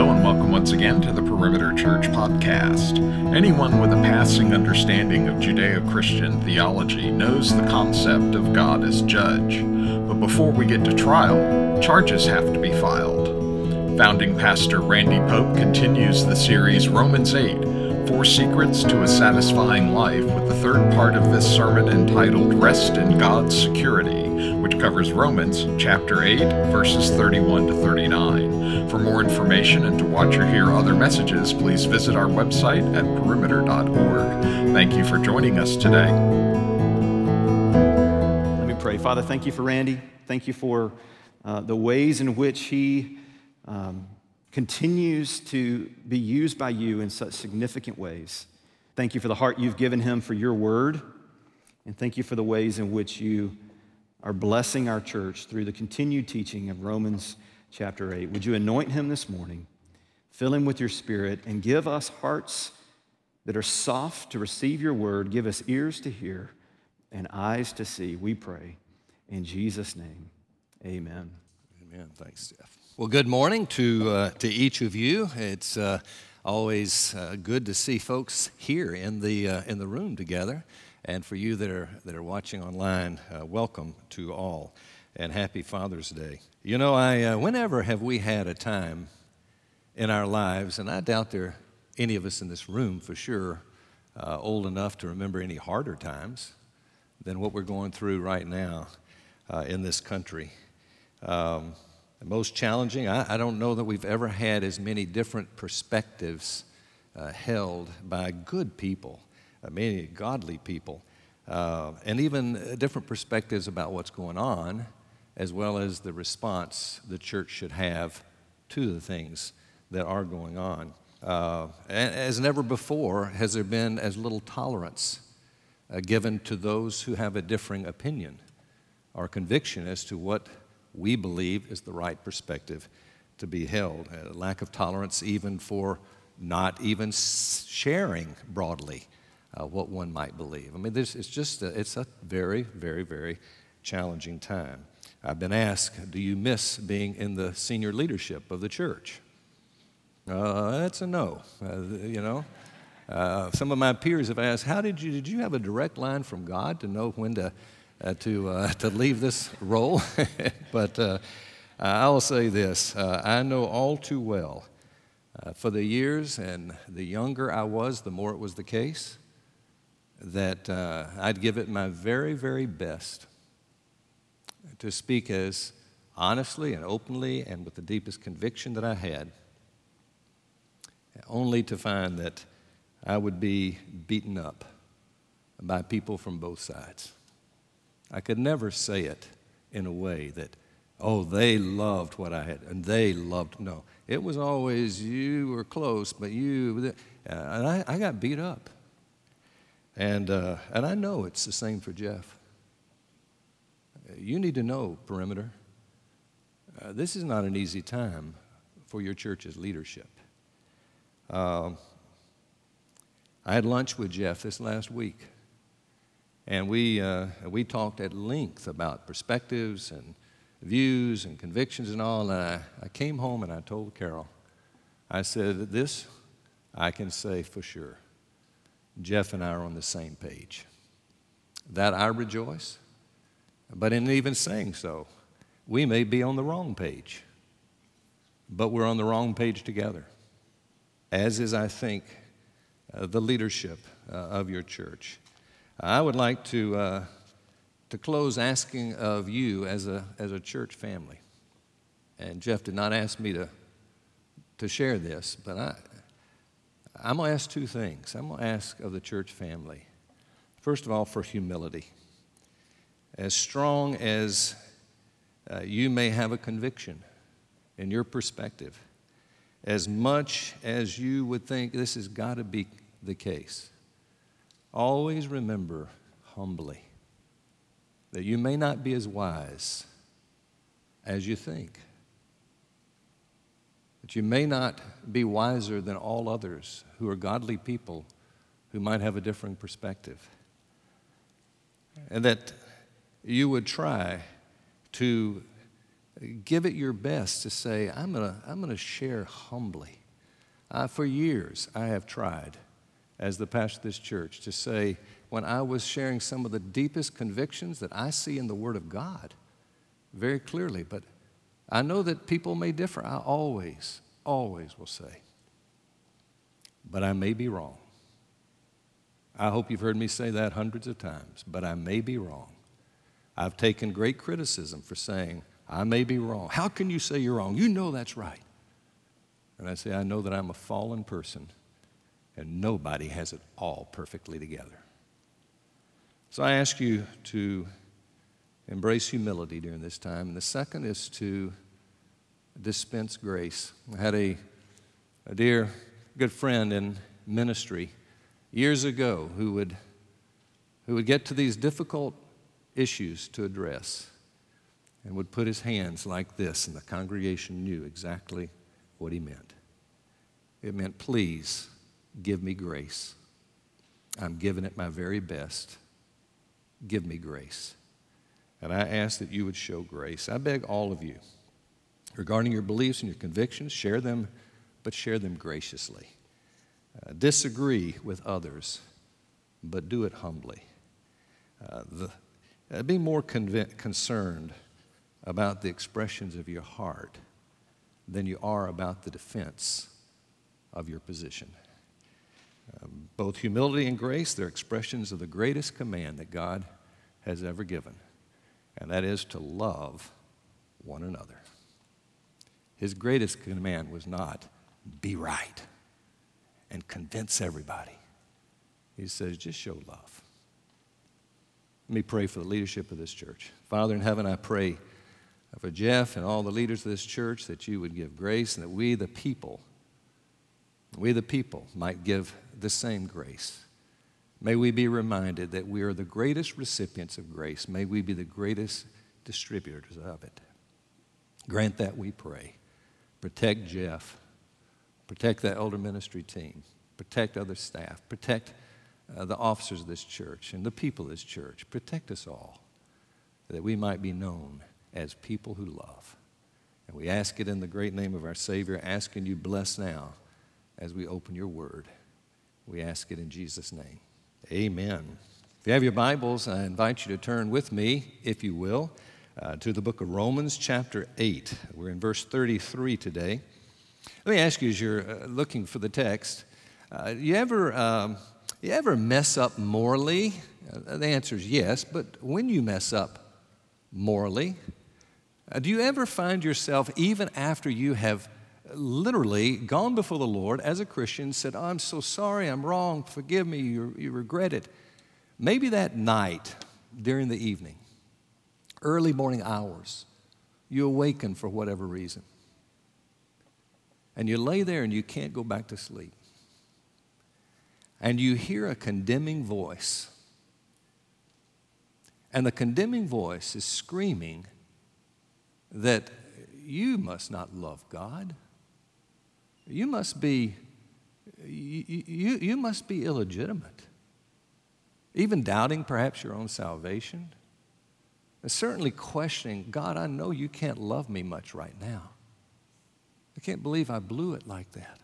Hello, and welcome once again to the Perimeter Church podcast. Anyone with a passing understanding of Judeo Christian theology knows the concept of God as judge. But before we get to trial, charges have to be filed. Founding pastor Randy Pope continues the series Romans 8 Four Secrets to a Satisfying Life with the third part of this sermon entitled Rest in God's Security which covers Romans chapter 8, verses 31 to 39. For more information and to watch or hear other messages, please visit our website at perimeter.org. Thank you for joining us today. Let me pray. Father, thank you for Randy. Thank you for uh, the ways in which he um, continues to be used by you in such significant ways. Thank you for the heart you've given him for your word. And thank you for the ways in which you are blessing our church through the continued teaching of Romans chapter 8. Would you anoint him this morning, fill him with your spirit, and give us hearts that are soft to receive your word, give us ears to hear and eyes to see, we pray. In Jesus' name, amen. Amen. Thanks, Jeff. Well, good morning to, uh, to each of you. It's uh, always uh, good to see folks here in the, uh, in the room together. And for you that are, that are watching online, uh, welcome to all and happy Father's Day. You know, I, uh, whenever have we had a time in our lives, and I doubt there are any of us in this room for sure old enough to remember any harder times than what we're going through right now in this country. Um, the most challenging, I, I, don't know that we've ever had as many different perspectives uh, held by good people uh, many godly people, uh, and even uh, different perspectives about what's going on, as well as the response the church should have to the things that are going on. Uh, as never before, has there been as little tolerance uh, given to those who have a differing opinion or conviction as to what we believe is the right perspective to be held. A lack of tolerance, even for not even sharing broadly uh, what one might believe. I mean, this, it's just a, it's a very, very, very challenging time. I've been asked, do you miss being in the senior leadership of the church? Uh, that's a no, uh, you know. Uh, some of my peers have asked, how did you, did you have a direct line from God to know when to, to, uh, to leave this role? but I'll say this I know all too well for the years and the younger I was, the more it was the case that uh, I'd give it my very, very best to speak as honestly and openly and with the deepest conviction that I had, only to find that I would be beaten up by people from both sides. I could never say it in a way that, oh, they loved what I had, and they loved. No, it was always you were close, but you, and I, I got beat up. And, uh, and I know it's the same for Jeff. You need to know, Perimeter, uh, this is not an easy time for your church's leadership. Uh, I had lunch with Jeff this last week, and we, uh, we talked at length about perspectives and views and convictions and all. And I, I came home and I told Carol, I said, This I can say for sure. Jeff and I are on the same page. That I rejoice. But in even saying so, we may be on the wrong page, but we're on the wrong page together, as is, I think, uh, the leadership uh, of your church. I would like to, uh, to close asking of you as a, as a church family. And Jeff did not ask me to, to share this, but I, I'm going to ask two things. I'm going to ask of the church family. First of all, for humility. As strong as uh, you may have a conviction in your perspective, as much as you would think this has got to be the case, always remember humbly that you may not be as wise as you think that you may not be wiser than all others who are godly people who might have a different perspective. And that you would try to give it your best to say, I'm going to I'm to share humbly. For years, I have tried, as the pastor of this church, to say, when I was sharing some of the deepest convictions that I see in the Word of God very clearly, but I know that people may differ. I always, always will say, but I may be wrong. I hope you've heard me say that hundreds of times, but I may be wrong. I've taken great criticism for saying, I may be wrong. How can you say you're wrong? You know that's right. And I say, I know that I'm a fallen person, and nobody has it all perfectly together. So I ask you to embrace humility during this time. And the second is to dispense grace. I had a, a dear, good friend in ministry years ago who would, who would get to these difficult issues to address and would put his hands like this, and the congregation knew exactly what he meant. It meant, please give me grace. I'm giving it my very best. Give me grace. And I ask that you would show grace. I beg all of you, regarding your beliefs and your convictions, share them, but share them graciously. Uh, disagree with others, but do it humbly. Uh, the, uh, be more conv- concerned about the expressions of your heart than you are about the defense of your position. Both humility and grace, they're expressions of the greatest command that God has ever given, and that is to love one another. His greatest command was not be right and convince everybody. He says, just show love. Let me pray for the leadership of this church. Father in heaven, I pray for Jeff and all the leaders of this church that you would give grace and that we, the people, we, the people, might give the same grace. May we be reminded that we are the greatest recipients of grace. May we be the greatest distributors of it. Grant that, we pray. Protect Jeff. Protect that elder ministry team. Protect other staff. Protect uh, the officers of this church and the people of this church. Protect us all that we might be known as people who love. And we ask it in the great name of our Savior, asking you bless now as we open your word. We ask it in Jesus' name. Amen. If you have your Bibles, I invite you to turn with me, if you will, uh, to the book of Romans, chapter 8. We're in verse 33 today. Let me ask you as you're uh, looking for the text, uh, you ever. Um, you ever mess up morally? Uh, the answer is yes, but when you mess up morally, uh, do you ever find yourself, even after you have literally gone before the Lord as a Christian, said, I'm so sorry, I'm wrong, forgive me, you, you regret it? Maybe that night during the evening, early morning hours, you awaken for whatever reason. And you lay there and you can't go back to sleep. And you hear a condemning voice. And the condemning voice is screaming, that you must not love God. You must be, you, you, you must be illegitimate. Even doubting perhaps your own salvation. And certainly questioning, God, I know you can't love me much right now. I can't believe I blew it like that.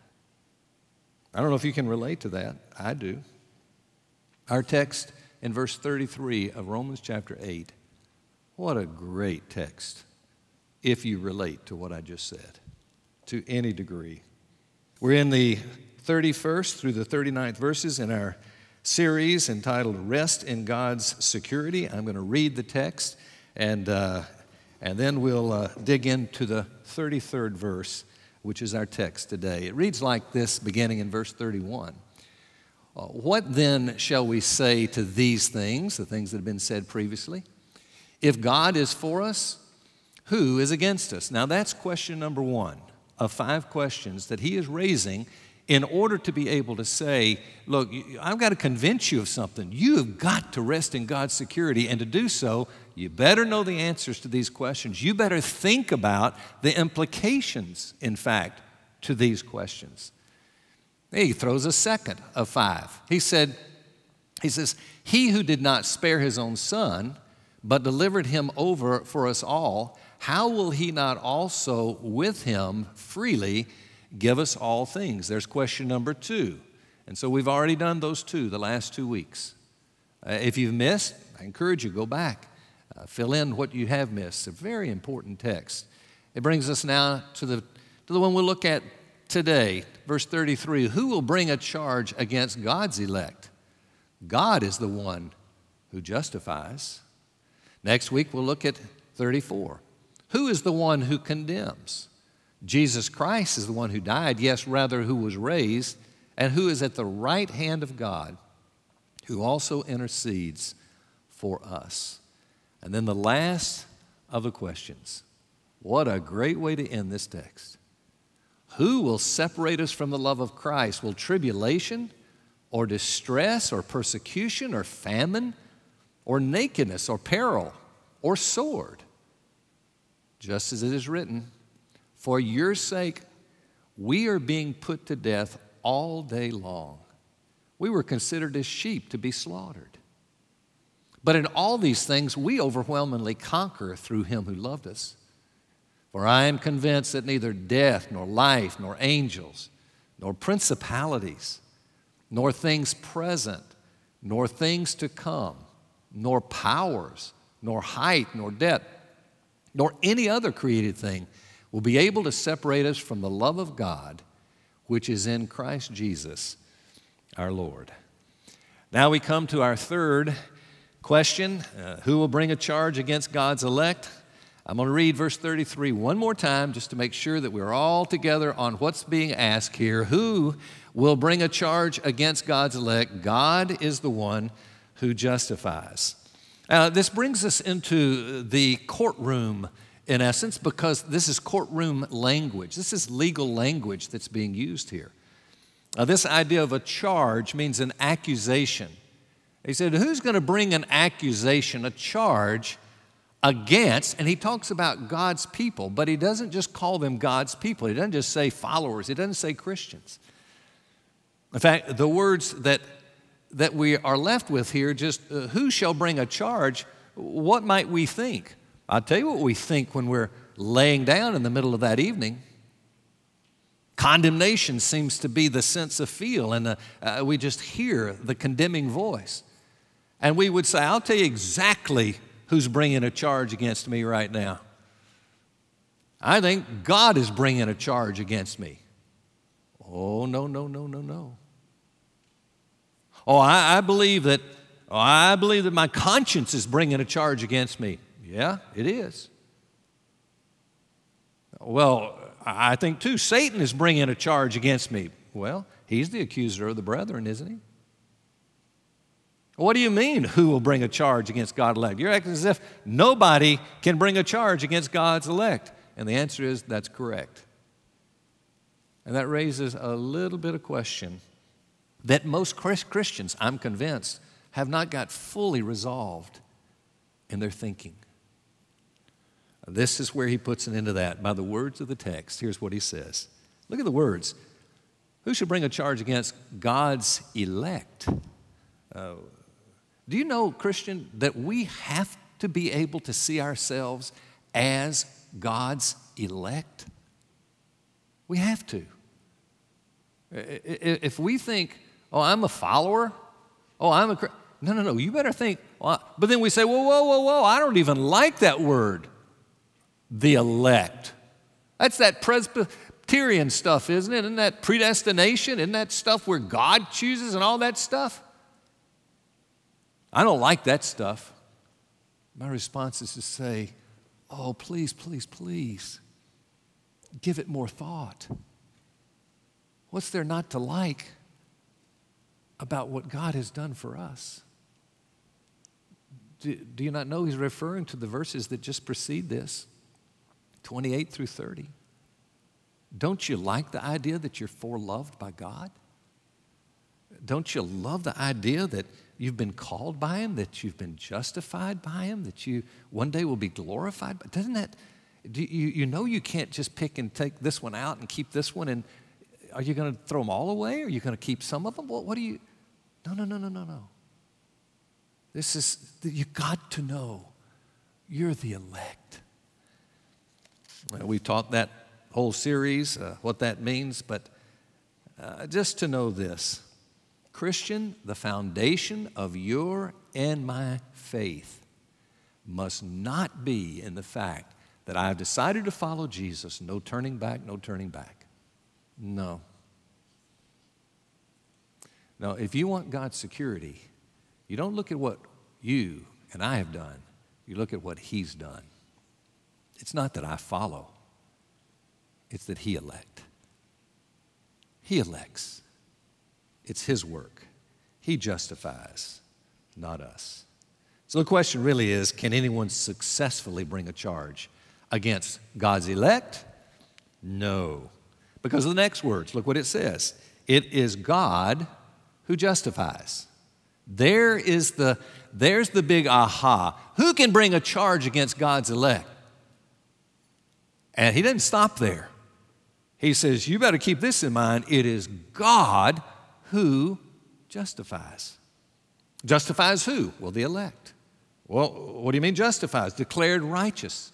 I don't know if you can relate to that. I do. Our text in verse 33 of Romans chapter 8, what a great text if you relate to what I just said to any degree. We're in the 31st through the 39th verses in our series entitled Rest in God's Security. I'm going to read the text and, uh, and then we'll uh, dig into the 33rd verse, which is our text today. It reads like this, beginning in verse 31. Uh, what then shall we say to these things, the things that have been said previously? If God is for us, who is against us? Now, that's question number one of five questions that he is raising in order to be able to say, Look, I've got to convince you of something. You have got to rest in God's security, and to do so, you better know the answers to these questions. You better think about the implications, in fact, to these questions. He throws a second of five. He said, He says, He who did not spare his own son, but delivered him over for us all, how will he not also with him freely give us all things? There's question number two. And so we've already done those two the last two weeks. Uh, if you've missed, I encourage you, go back. Uh, fill in what you have missed. It's a very important text. It brings us now to the, to the one we'll look at today, verse 33. Who will bring a charge against God's elect? God is the one who justifies. Next week, we'll look at 34. Who is the one who condemns? Jesus Christ is the one who died, yes, rather, who was raised, and who is at the right hand of God, who also intercedes for us. And then the last of the questions. What a great way to end this text. Who will separate us from the love of Christ? Will tribulation or distress or persecution or famine or nakedness or peril or sword? Just as it is written, for your sake, we are being put to death all day long. We were considered as sheep to be slaughtered. But in all these things, we overwhelmingly conquer through him who loved us. For I am convinced that neither death, nor life, nor angels, nor principalities, nor things present, nor things to come, nor powers, nor height, nor depth, nor any other created thing will be able to separate us from the love of God which is in Christ Jesus our Lord. Now we come to our third question uh, Who will bring a charge against God's elect? I'm going to read verse 33 one more time just to make sure that we're all together on what's being asked here. Who will bring a charge against God's elect? God is the one who justifies. Uh, this brings us into the courtroom, in essence, because this is courtroom language. This is legal language that's being used here. Now, this idea of a charge means an accusation. He said, Who's going to bring an accusation, a charge against? And he talks about God's people, but he doesn't just call them God's people. He doesn't just say followers, he doesn't say Christians. In fact, the words that that we are left with here just uh, who shall bring a charge? What might we think? I'll tell you what we think when we're laying down in the middle of that evening. Condemnation seems to be the sense of feel, and uh, uh, we just hear the condemning voice. And we would say, I'll tell you exactly who's bringing a charge against me right now. I think God is bringing a charge against me. Oh, no, no, no, no, no. Oh, I, I believe that, oh, I believe that my conscience is bringing a charge against me. Yeah, it is. Well, I think too, Satan is bringing a charge against me. Well, he's the accuser of the brethren, isn't he? What do you mean, who will bring a charge against God's elect? You're acting as if nobody can bring a charge against God's elect. And the answer is that's correct. And that raises a little bit of question that most Christians, I'm convinced, have not got fully resolved in their thinking. This is where he puts an end to that by the words of the text. Here's what he says Look at the words. Who should bring a charge against God's elect? Uh, do you know, Christian, that we have to be able to see ourselves as God's elect? We have to. If we think Oh, I'm a follower? Oh, I'm a. No, no, no. You better think. Well, but then we say, whoa, whoa, whoa, whoa. I don't even like that word. The elect. That's that Presbyterian stuff, isn't it? Isn't that predestination? Isn't that stuff where God chooses and all that stuff? I don't like that stuff. My response is to say, oh, please, please, please, give it more thought. What's there not to like? About what God has done for us. Do, do, you not know he's referring to the verses that just precede this 28 through 30? Don't you like the idea that you're foreloved by God? Don't you love the idea that you've been called by Him, that you've been justified by Him, that you one day will be glorified? But doesn't that, do you, you know you can't just pick and take this one out and keep this one and are you going to throw them all away? Are you going to keep some of them? What, what do you? No, no, no, no, no, no. This is, you got to know you're the elect. Uh, we taught that whole series, uh, what that means, but uh, just to know this Christian, the foundation of your and my faith must not be in the fact that I have decided to follow Jesus, no turning back, no turning back. No. No, if you want God's security, you don't look at what you and I have done, you look at what He's done. It's not that I follow, it's that He elect. He elects. It's His work. He justifies, not us. So the question really is can anyone successfully bring a charge against God's elect? No. Because of the next words, look what it says it is God who justifies. There is the, there's the big aha. Who can bring a charge against God's elect? And he doesn't stop there. He says, You better keep this in mind. It is God who justifies. Justifies who? Well, the elect. Well, what do you mean justifies? Declared righteous.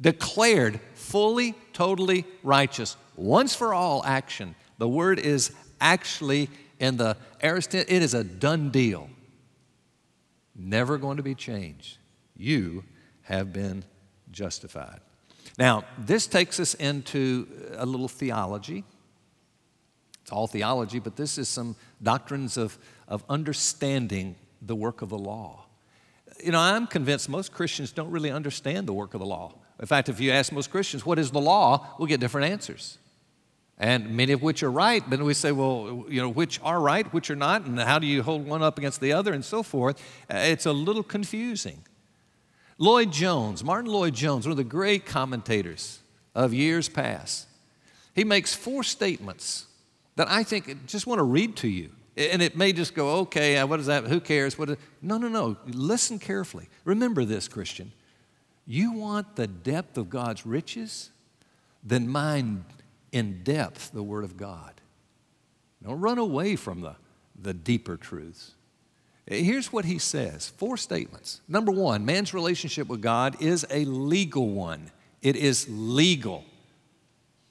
Declared fully, totally righteous. Once for all action. The word is actually in the aorist, it is a done deal. Never going to be changed. You have been justified. Now, this takes us into a little theology. It's all theology, but this is some doctrines of, of understanding the work of the law. You know, I'm convinced most Christians don't really understand the work of the law. In fact, if you ask most Christians, what is the law, we'll get different answers. And many of which are right, but we say, well, you know, which are right, which are not, and how do you hold one up against the other, and so forth. It's a little confusing. Lloyd Jones, Martyn Lloyd-Jones, one of the great commentators of years past, he makes four statements that I think I just want to read to you. And it may just go, okay, uh, what is that? Who cares? What is... No, no, no. Listen carefully. Remember this, Christian. You want the depth of God's riches? Then mind in depth the Word of God. Don't run away from the, the deeper truths. Here's what he says four statements. Number one, man's relationship with God is a legal one, it is legal.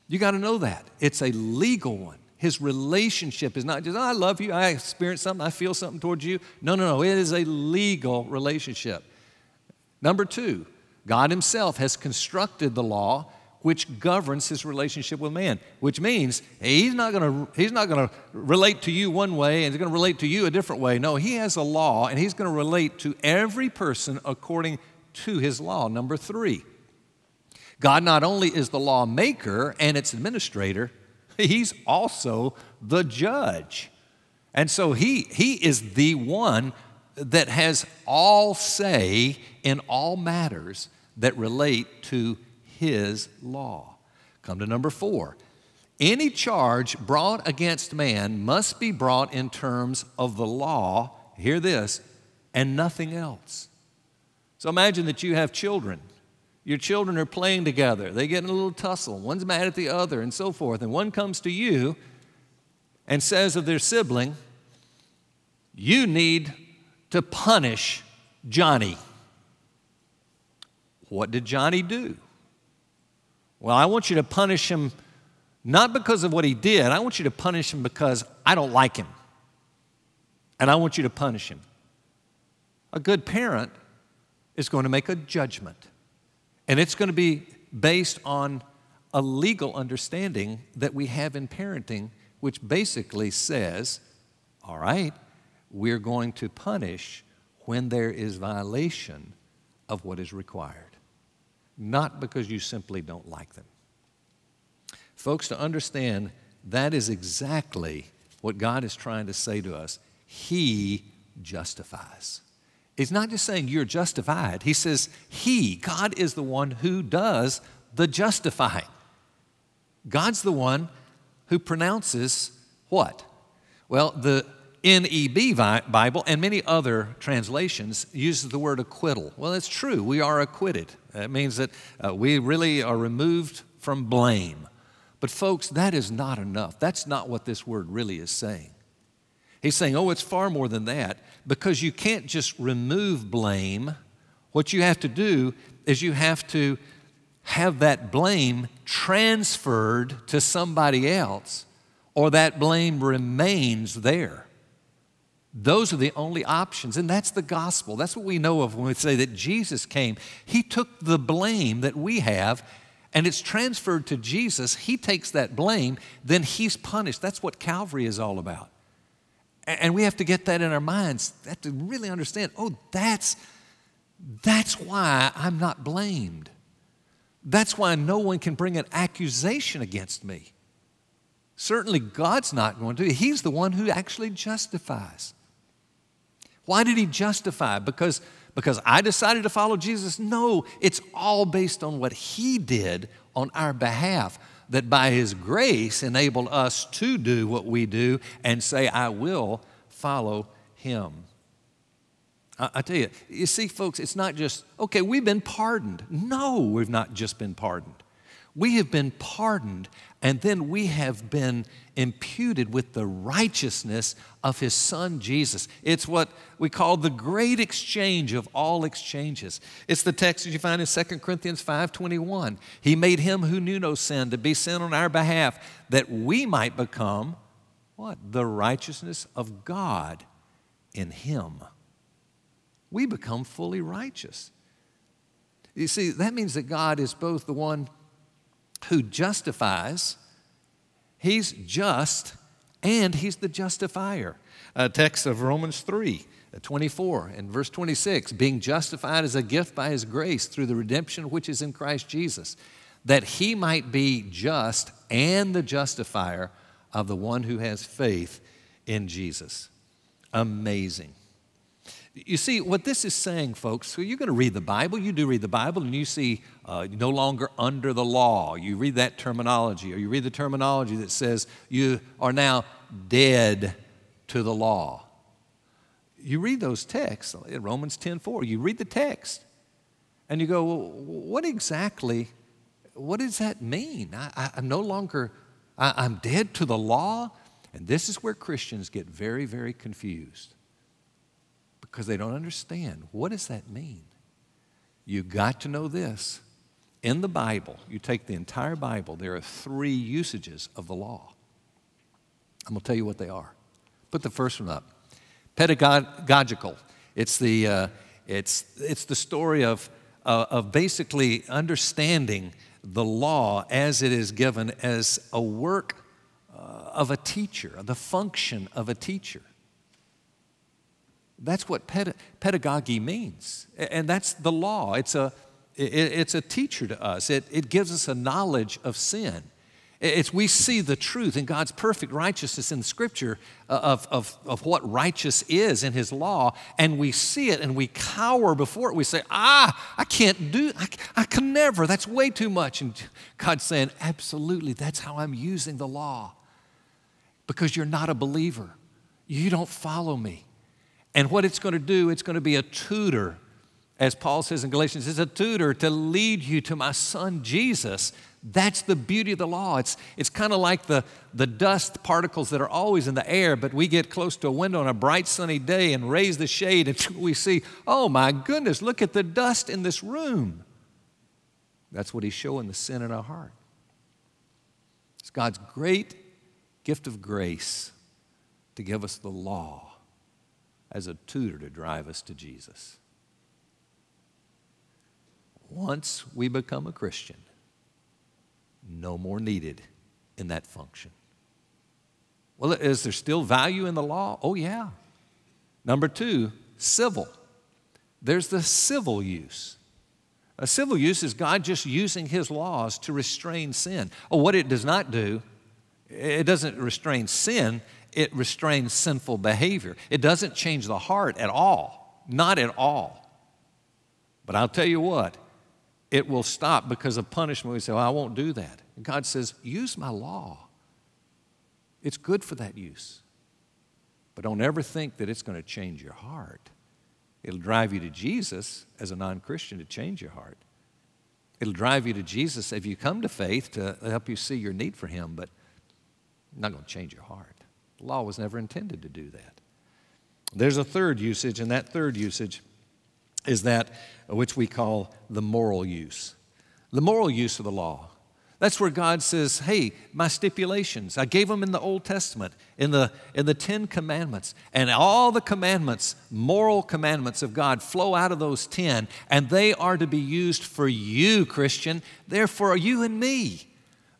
You got to know that. It's a legal one. His relationship is not just, oh, I love you, I experience something, I feel something towards you. No, no, no. It is a legal relationship. Number two, God Himself has constructed the law which governs his relationship with man, which means he's not going to he's not going to relate to you one way and he's going to relate to you a different way. No, he has a law and he's going to relate to every person according to his law. Number 3. God not only is the lawmaker and its administrator, he's also the judge. And so he he is the one that has all say in all matters that relate to his law. Come to number four. Any charge brought against man must be brought in terms of the law, hear this, and nothing else. So imagine that you have children. Your children are playing together. They get in a little tussle. One's mad at the other, and so forth. And one comes to you and says of their sibling, You need to punish Johnny. What did Johnny do? Well, I want you to punish him not because of what he did, I want you to punish him because I don't like him. And I want you to punish him. A good parent is going to make a judgment, and it's going to be based on a legal understanding that we have in parenting, which basically says, all right, we're going to punish when there is violation of what is required not because you simply don't like them. Folks, to understand that is exactly what God is trying to say to us. He justifies. He's not just saying you're justified, He says He, God is the one who does the justifying. God's the one who pronounces what? Well, the NEB Bible and many other translations uses the word acquittal. Well, it's true. We are acquitted. It means that uh, we really are removed from blame. But, folks, that is not enough. That's not what this word really is saying. He's saying, oh, it's far more than that because you can't just remove blame. What you have to do is you have to have that blame transferred to somebody else or that blame remains there. Those are the only options, and that's the gospel. That's what we know of when we say that Jesus came. He took the blame that we have and it's transferred to Jesus. He takes that blame, then he's punished. That's what Calvary is all about. And we have to get that in our minds. Have to really understand, oh, that's that's why I'm not blamed. That's why no one can bring an accusation against me. Certainly, God's not going to. He's the one who actually justifies. Why did He justify? Because, because I decided to follow Jesus? No, it's all based on what He did on our behalf, that by His grace enabled us to do what we do and say, I will follow Him. I, I tell you, you see, folks, it's not just, okay, we've been pardoned. No, we've not just been pardoned. We have been pardoned, and then we have been imputed with the righteousness of his son Jesus. It's what we call the great exchange of all exchanges. It's the text that you find in 2 Corinthians 5:21. He made him who knew no sin to be sin on our behalf that we might become what? The righteousness of God in him we become fully righteous. You see, that means that God is both the one who justifies, He's just, and He's the justifier. A text of Romans 3. Uh, 24 and verse 26 being justified as a gift by his grace through the redemption which is in Christ Jesus, that he might be just and the justifier of the one who has faith in Jesus. Amazing. You see, what this is saying, folks, so you're going to read the Bible, you do read the Bible, and you see uh, no longer under the law. You read that terminology, or you read the terminology that says you are now dead to the law. You read those texts, Romans 10 4, you read the text, and you go, well, what exactly, what does that mean? I, am no longer, I, I'm dead to the law. And this is where Christians get very, very confused because they don't understand. What does that mean? You got to know this. In the Bible, you take the entire Bible, there are three usages of the law. I'm going to tell you what they are. Put the first one up. Pedagogical. It's the, uh, it's, it's the story of, uh, of basically understanding the law as it is given as a work uh, of a teacher, the function of a teacher. That's what pedagogy means. And that's the law. It's a, it's a teacher to us, it, it gives us a knowledge of sin. It's we see the truth in God's perfect righteousness in Scripture uh, of, of, of what righteous is in His law, and we see it and we cower before it. We say, Ah, I can't do, I, I can never, that's way too much. And God's saying, Absolutely, that's how I'm using the law. Because you're not a believer, you don't follow me. And what it's going to do, it's going to be a tutor, as Paul says in Galatians, it's a tutor to lead you to my son Jesus. That's the beauty of the law. It's, it's kind of like the, the dust particles that are always in the air, but we get close to a window on a bright sunny day and raise the shade, and we see, oh my goodness, look at the dust in this room. That's what he's showing the sin in our heart. It's God's great gift of grace to give us the law as a tutor to drive us to Jesus. Once we become a Christian, no more needed in that function. Well, is there still value in the law? Oh, yeah. Number two, civil. There's the civil use. A civil use is God just using his laws to restrain sin. Oh, what it does not do, it doesn't restrain sin, it restrains sinful behavior. It doesn't change the heart at all, not at all. But I'll tell you what, it will stop because of punishment. We say, well, I won't do that. And God says, use my law. It's good for that use. But don't ever think that it's going to change your heart. It'll drive you to Jesus as a non Christian to change your heart. It'll drive you to Jesus if you come to faith to help you see your need for Him, but not going to change your heart. The law was never intended to do that. There's a third usage, and that third usage is that which we call the moral use. the moral use of the law. That's where God says, hey, my stipulations, I gave them in the Old Testament, in the, in the Ten Commandments. And all the commandments, moral commandments of God, flow out of those ten, and they are to be used for you, Christian. They're for you and me.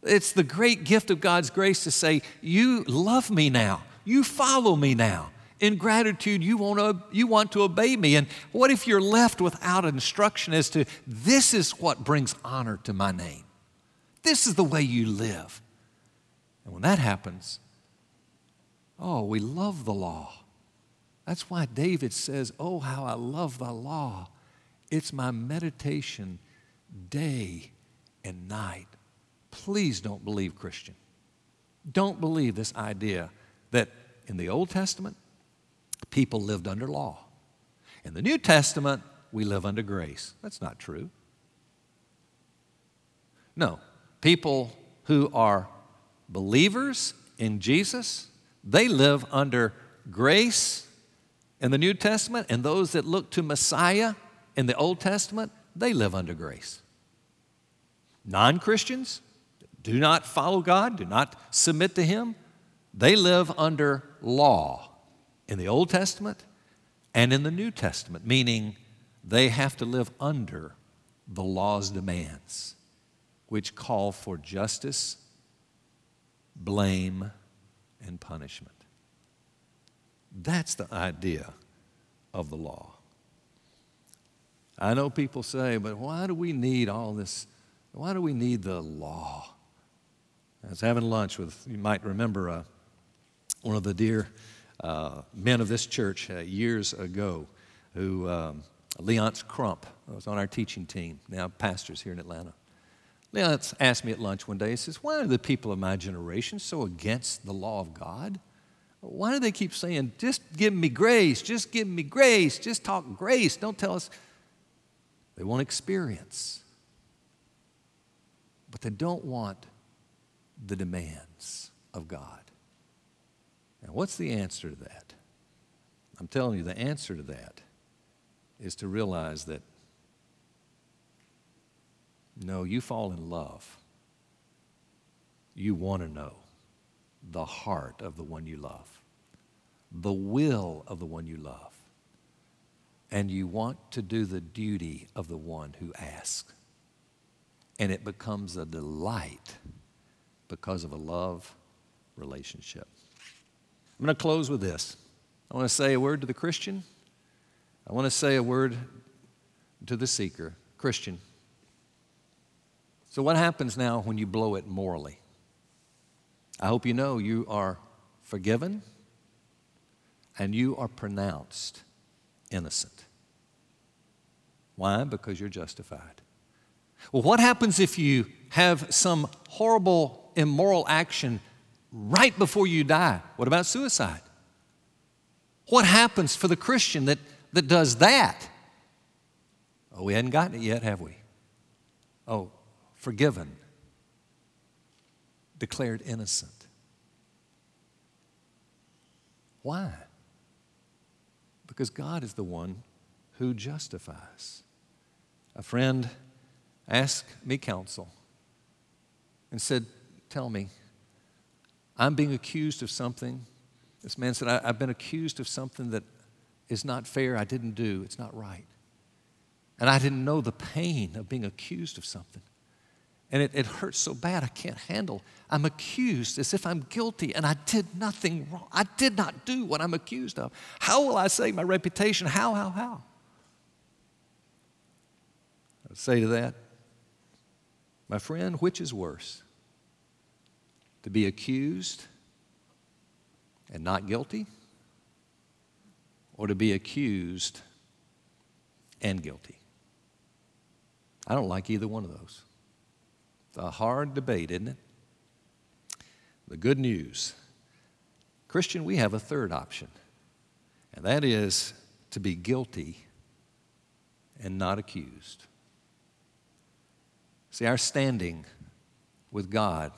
It's the great gift of God's grace to say, You love me now, you follow me now. In gratitude, you want, to, you want to obey me. And what if you're left without instruction as to this is what brings honor to my name? This is the way you live. And when that happens, oh, we love the law. That's why David says, Oh, how I love the law. It's my meditation day and night. Please don't believe, Christian. Don't believe this idea that in the Old Testament, people lived under law. In the New Testament, we live under grace. That's not true. No, People who are believers in Jesus, they live under grace in the New Testament, and those that look to Messiah in the Old Testament, they live under grace. Non Christians do not follow God, do not submit to Him, they live under law in the Old Testament and in the New Testament, meaning they have to live under the law's demands which call for justice, blame, and punishment. That's the idea of the law. I know people say, but why do we need all this? Why do we need the law? I was having lunch with, you might remember, uh, one of the dear uh, men of this church uh, years ago, who, um, Leonce Crump, was on our teaching team, now pastors here in Atlanta. Leonce asked me at lunch one day, he says, Why are the people of my generation so against the law of God? Why do they keep saying, just give me grace, just give me grace, just talk grace, don't tell us? They want experience, but they don't want the demands of God. Now, what's the answer to that? I'm telling you, the answer to that is to realize that no, you fall in love. You want to know the heart of the one you love, the will of the one you love, and you want to do the duty of the one who asks. And it becomes a delight because of a love relationship. I'm going to close with this. I want to say a word to the Christian. I want to say a word to the seeker. Christian, so, what happens now when you blow it morally? I hope you know you are forgiven and you are pronounced innocent. Why? Because you're justified. Well, what happens if you have some horrible immoral action right before you die? What about suicide? What happens for the Christian that, that does that? Oh, we hadn't gotten it yet, have we? Oh, forgiven, declared innocent. Why? Because God is the one who justifies. A friend asked me counsel and said, Tell me, I'm being accused of something. This man said, I've been accused of something that is not fair, I didn't do, it's not right. And I didn't know the pain of being accused of something. And it, it hurts so bad I can't handle. I'm accused as if I'm guilty and I did nothing wrong. I did not do what I'm accused of. How will I save my reputation? How, how, how? I say to that, my friend, which is worse? To be accused and not guilty? Or to be accused and guilty? I don't like either one of those. It's a hard debate, isn't it? The good news Christian, we have a third option, and that is to be guilty and not accused. See, our standing with God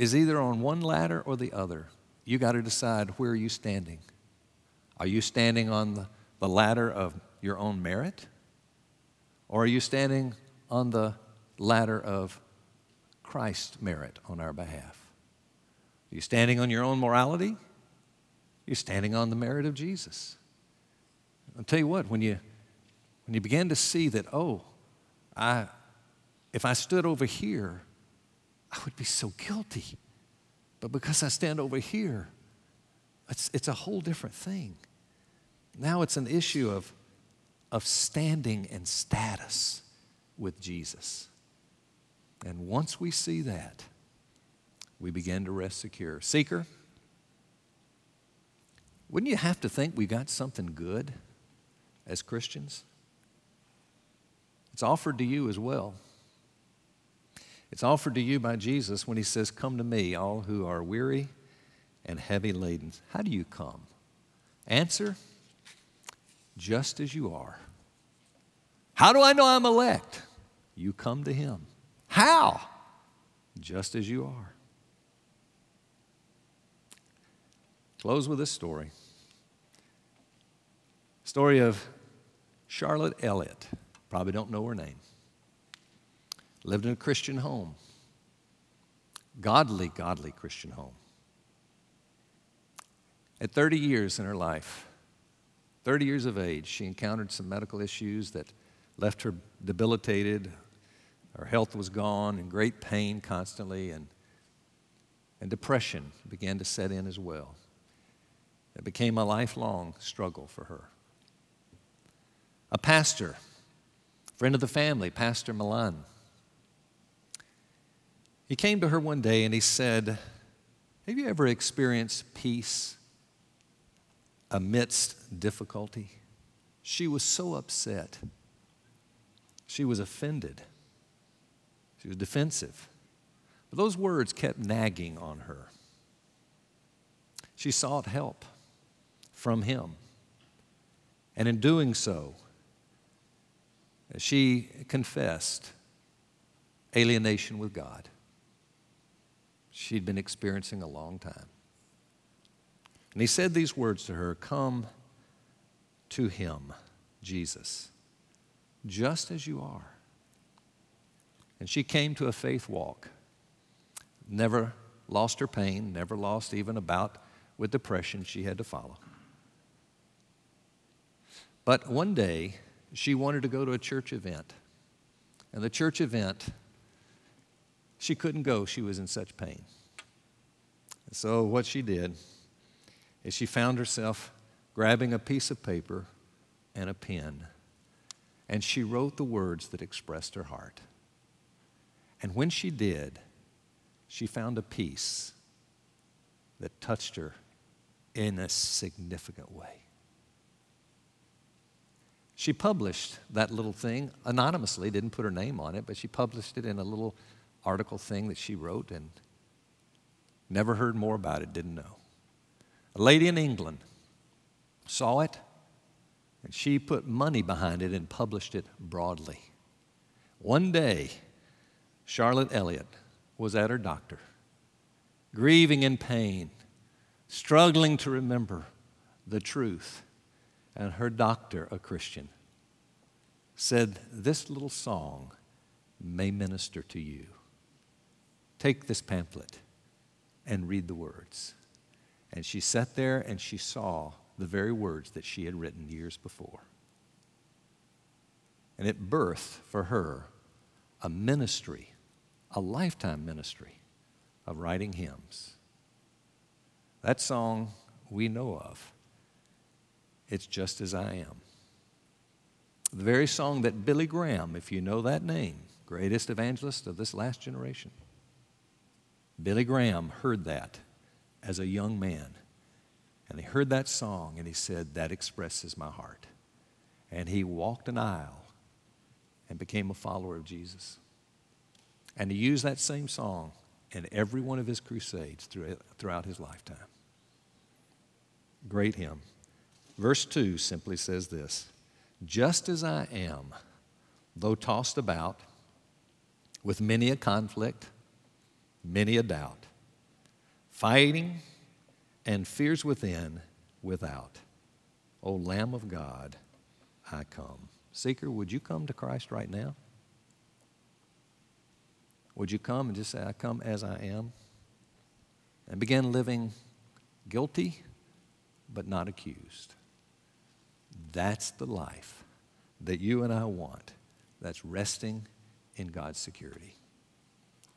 is either on one ladder or the other. You got to decide where are you standing. Are you standing on the, ladder of your own merit? Or are you standing on the ladder of Christ's merit on our behalf? Are you standing on your own morality? You're standing on the merit of Jesus. I'll tell you what, when you, when you begin to see that, oh, I, if I stood over here, I would be so guilty. But because I stand over here, it's, it's a whole different thing. Now it's an issue of, of standing and status with Jesus. And once we see that, we begin to rest secure. Seeker, wouldn't you have to think we got something good as Christians? It's offered to you as well. It's offered to you by Jesus when he says, Come to me, all who are weary and heavy laden. How do you come? Answer, just as you are. How do I know I'm elect? You come to him. How? Just as you are. Close with this story. Story of Charlotte Elliott. Probably don't know her name. Lived in a Christian home. Godly, godly Christian home. At 30 years in her life, 30 years of age, she encountered some medical issues that left her debilitated. Her health was gone, in great pain constantly, and, and depression began to set in as well. It became a lifelong struggle for her. A pastor, friend of the family, Pastor Malan, he came to her one day and he said, Have you ever experienced peace amidst difficulty? She was so upset. She was offended. She was defensive. But those words kept nagging on her. She sought help from him. And in doing so, she confessed alienation with God. She'd been experiencing a long time. And he said these words to her Come to him, Jesus, just as you are. And she came to a faith walk. Never lost her pain, never lost even a bout with depression she had to follow. But one day, she wanted to go to a church event. And the church event, she couldn't go. She was in such pain. So, what she did is she found herself grabbing a piece of paper and a pen, and she wrote the words that expressed her heart. And when she did, she found a peace that touched her in a significant way. She published that little thing anonymously, didn't put her name on it, but she published it in a little article thing that she wrote and never heard more about it, didn't know. A lady in England saw it and she put money behind it and published it broadly. One day, Charlotte Elliott was at her doctor, grieving in pain, struggling to remember the truth and her doctor, a Christian, said, This little song may minister to you. Take this pamphlet and read the words. And she sat there and she saw the very words that she had written years before. And it birthed for her a ministry, a lifetime ministry of writing hymns. That song we know of. It's just as I am. The very song that Billy Graham, if you know that name, greatest evangelist of this last generation, Billy Graham heard that as a young man. And he heard that song and he said, That expresses my heart. And he walked an aisle and became a follower of Jesus. And he used that same song in every one of his crusades throughout his lifetime. Great hymn. Verse 2 simply says this Just as I am, though tossed about with many a conflict, many a doubt, fighting and fears within, without. O Lamb of God, I come. Seeker, would you come to Christ right now? Would you come and just say, I come as I am? And begin living guilty but not accused. That's the life that you and I want that's resting in God's security.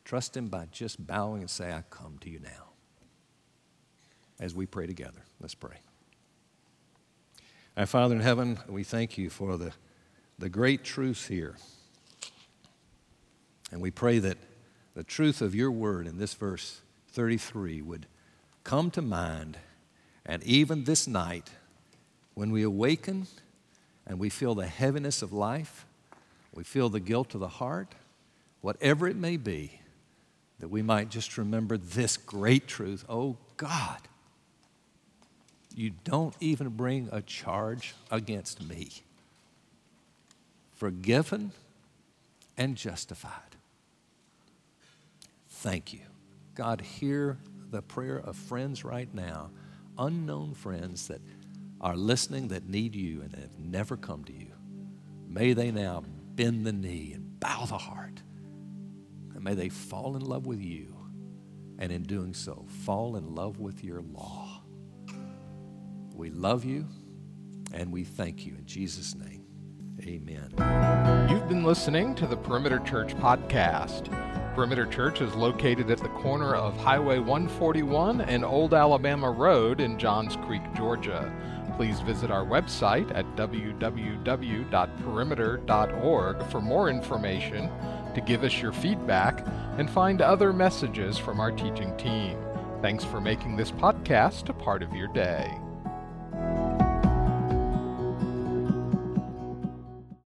Trust Him by just bowing and say, I come to you now. As we pray together, let's pray. Our Father in heaven, we thank you for the, the great truth here. And we pray that the truth of your word in this verse 33 would come to mind. And even this night, when we awaken and we feel the heaviness of life, we feel the guilt of the heart, whatever it may be, that we might just remember this great truth oh God, you don't even bring a charge against me. Forgiven and justified. Thank you. God, hear the prayer of friends right now, unknown friends that are listening that need you and have never come to you. May they now bend the knee and bow the heart. May they fall in love with you. And in doing so, fall in love with your law. We love you and we thank you in Jesus' name. Amen. You've been listening to the Perimeter Church podcast. Perimeter Church is located at the corner of Highway 141 and Old Alabama Road in Johns Creek, Georgia. Please visit our website at www.perimeter.org for more information, to give us your feedback, and find other messages from our teaching team. Thanks for making this podcast a part of your day.